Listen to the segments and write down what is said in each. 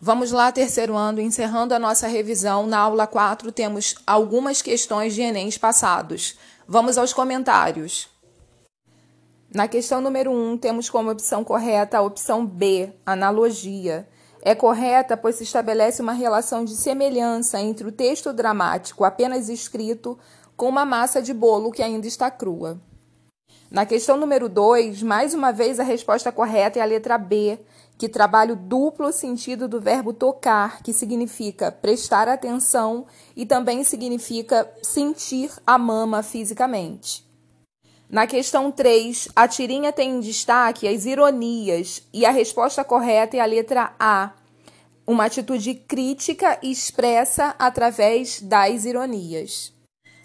Vamos lá, terceiro ano, encerrando a nossa revisão. Na aula 4 temos algumas questões de Enems passados. Vamos aos comentários. Na questão número 1, temos como opção correta a opção B, analogia. É correta pois se estabelece uma relação de semelhança entre o texto dramático apenas escrito com uma massa de bolo que ainda está crua. Na questão número 2, mais uma vez a resposta correta é a letra B, que trabalha o duplo sentido do verbo tocar, que significa prestar atenção e também significa sentir a mama fisicamente. Na questão 3, a tirinha tem em destaque as ironias e a resposta correta é a letra A, uma atitude crítica expressa através das ironias.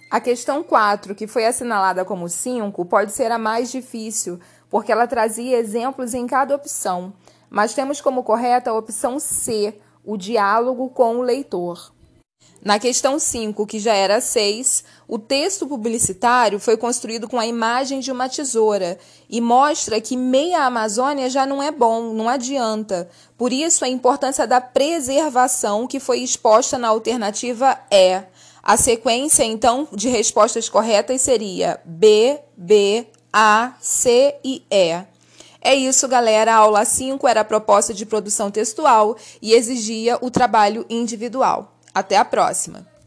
A questão 4, que foi assinalada como 5, pode ser a mais difícil, porque ela trazia exemplos em cada opção, mas temos como correta a opção C, o diálogo com o leitor. Na questão 5, que já era 6, o texto publicitário foi construído com a imagem de uma tesoura e mostra que meia Amazônia já não é bom, não adianta. Por isso, a importância da preservação que foi exposta na alternativa E. A sequência, então, de respostas corretas seria B, B, A, C e E. É isso, galera. A aula 5 era a proposta de produção textual e exigia o trabalho individual. Até a próxima!